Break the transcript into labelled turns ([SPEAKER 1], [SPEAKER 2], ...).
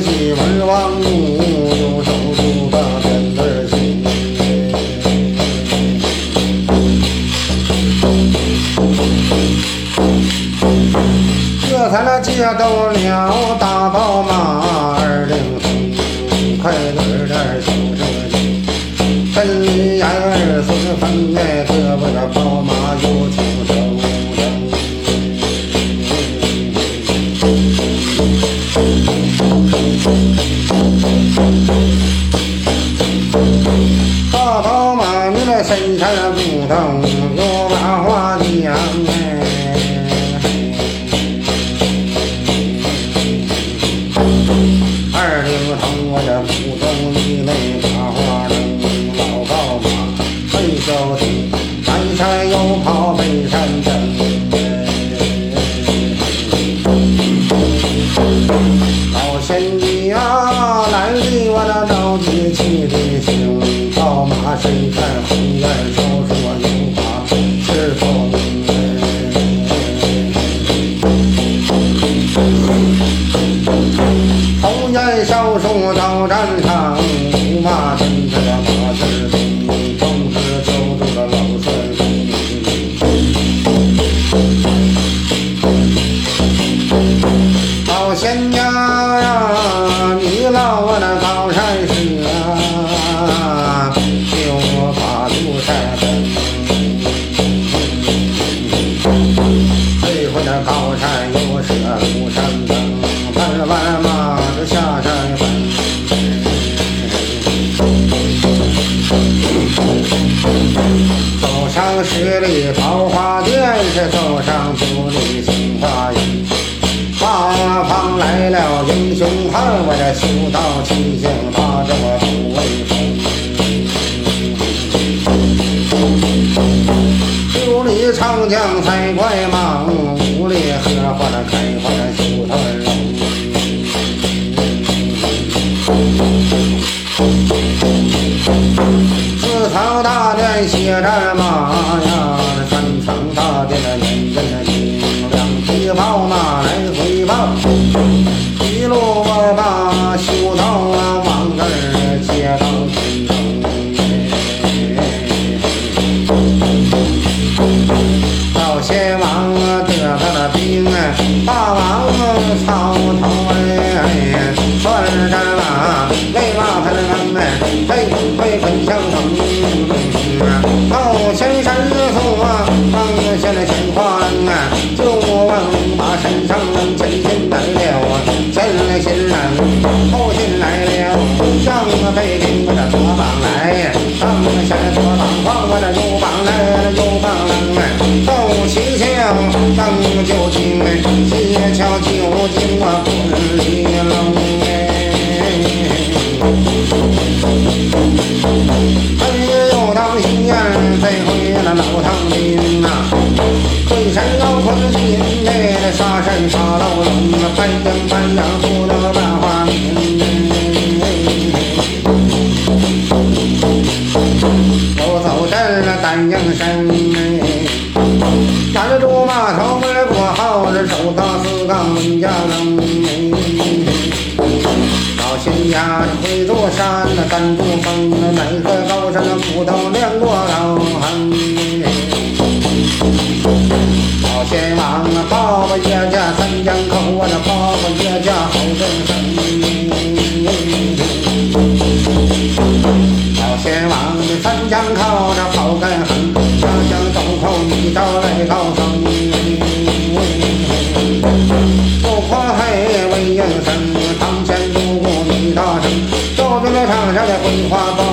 [SPEAKER 1] 起门望路，用手书大面字写。这才那借斗鸟打宝马，二零零快点儿点儿修这里，分二四分内得不着宝马就停手。义这不动一类把花灯，老高马背小蹄，南山又跑北山蹬。老仙女呀，来的我那着急气的心，宝马身看红颜手说有话是风。红颜小手到战是路山灯，弯弯马就下山奔。走上十里桃花店，是走上九里杏花园。八方来了英雄汉，我这修道七星把着我不威风。九里长江才怪，花那开花那绣团龙。四朝大殿歇战马呀，啊得了那病哎，大王曹操哎，算战马，为马喷门哎，嘿嘿喷香城。老仙神父啊，放下了钱花啊，就往马身上前进来了，前来先来，后进来了，上北京我这左膀来，上下左膀晃我这右膀来，右膀来，斗七枪，登九经哎，七窍九经我滚里龙哎。哎呦，当心呀，这回那老唐兵呐，困山老昆金哎，那杀山杀老龙，半江半阳不得半花名。我走阵了丹阳山哎，赶住码头儿过号这手到四杠文家楞哎。老仙家这回座山那赶住风，那奈何高山那葡萄连过高寒。老仙王啊，爸爸爷家三江口啊，那爸爸爷家好正神。老仙王的三江口那好干，一道来高升。不夸黑为应声，堂前不顾你大声，周边的场上的桂花包一包。